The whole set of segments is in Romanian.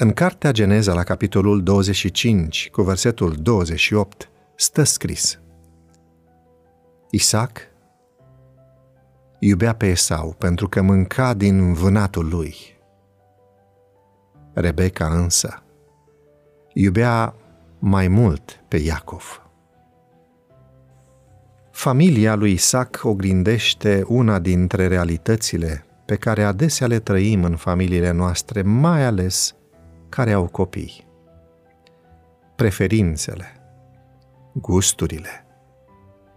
În cartea Geneza, la capitolul 25, cu versetul 28, stă scris Isaac iubea pe Esau pentru că mânca din vânatul lui. Rebecca însă iubea mai mult pe Iacov. Familia lui Isaac oglindește una dintre realitățile pe care adesea le trăim în familiile noastre, mai ales care au copii. Preferințele, gusturile,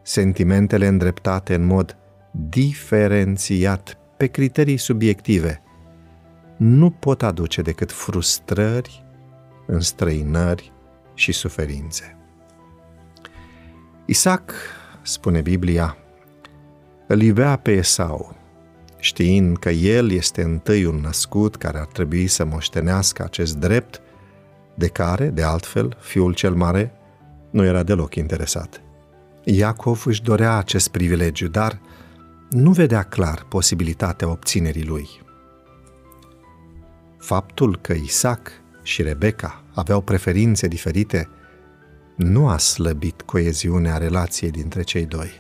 sentimentele îndreptate în mod diferențiat pe criterii subiective nu pot aduce decât frustrări, înstrăinări și suferințe. Isaac, spune Biblia, îl iubea pe Esau, știind că el este întâiul născut care ar trebui să moștenească acest drept, de care, de altfel, fiul cel mare nu era deloc interesat. Iacov își dorea acest privilegiu, dar nu vedea clar posibilitatea obținerii lui. Faptul că Isaac și Rebecca aveau preferințe diferite nu a slăbit coeziunea relației dintre cei doi.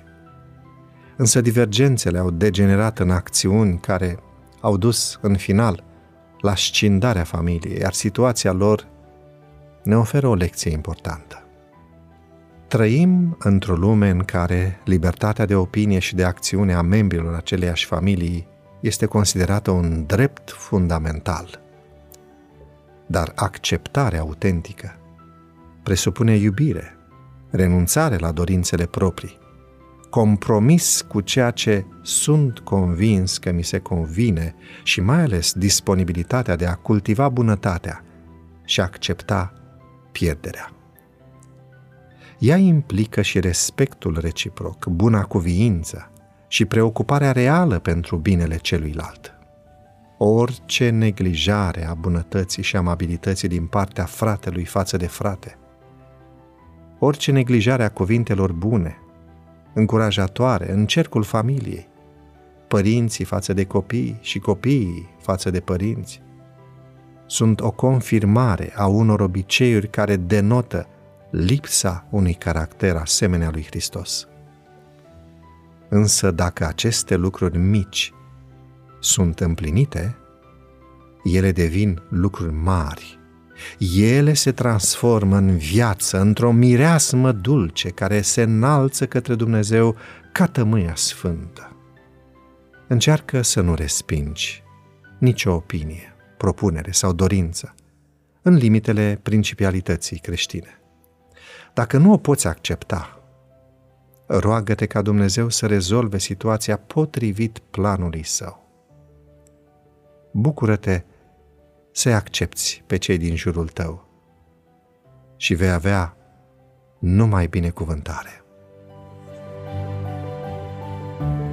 Însă divergențele au degenerat în acțiuni care au dus în final la scindarea familiei, iar situația lor ne oferă o lecție importantă. Trăim într-o lume în care libertatea de opinie și de acțiune a membrilor aceleiași familii este considerată un drept fundamental. Dar acceptarea autentică presupune iubire, renunțare la dorințele proprii, compromis cu ceea ce sunt convins că mi se convine și mai ales disponibilitatea de a cultiva bunătatea și a accepta pierderea. Ea implică și respectul reciproc, buna cuviință și preocuparea reală pentru binele celuilalt. Orice neglijare a bunătății și amabilității din partea fratelui față de frate, orice neglijare a cuvintelor bune, încurajatoare în cercul familiei, părinții față de copii și copiii față de părinți, sunt o confirmare a unor obiceiuri care denotă lipsa unui caracter asemenea lui Hristos. Însă dacă aceste lucruri mici sunt împlinite, ele devin lucruri mari. Ele se transformă în viață, într-o mireasmă dulce care se înalță către Dumnezeu ca tămâia sfântă. Încearcă să nu respingi nicio opinie, propunere sau dorință în limitele principialității creștine. Dacă nu o poți accepta, roagă-te ca Dumnezeu să rezolve situația potrivit planului său. Bucură-te să accepti pe cei din jurul tău și vei avea numai binecuvântare. thank you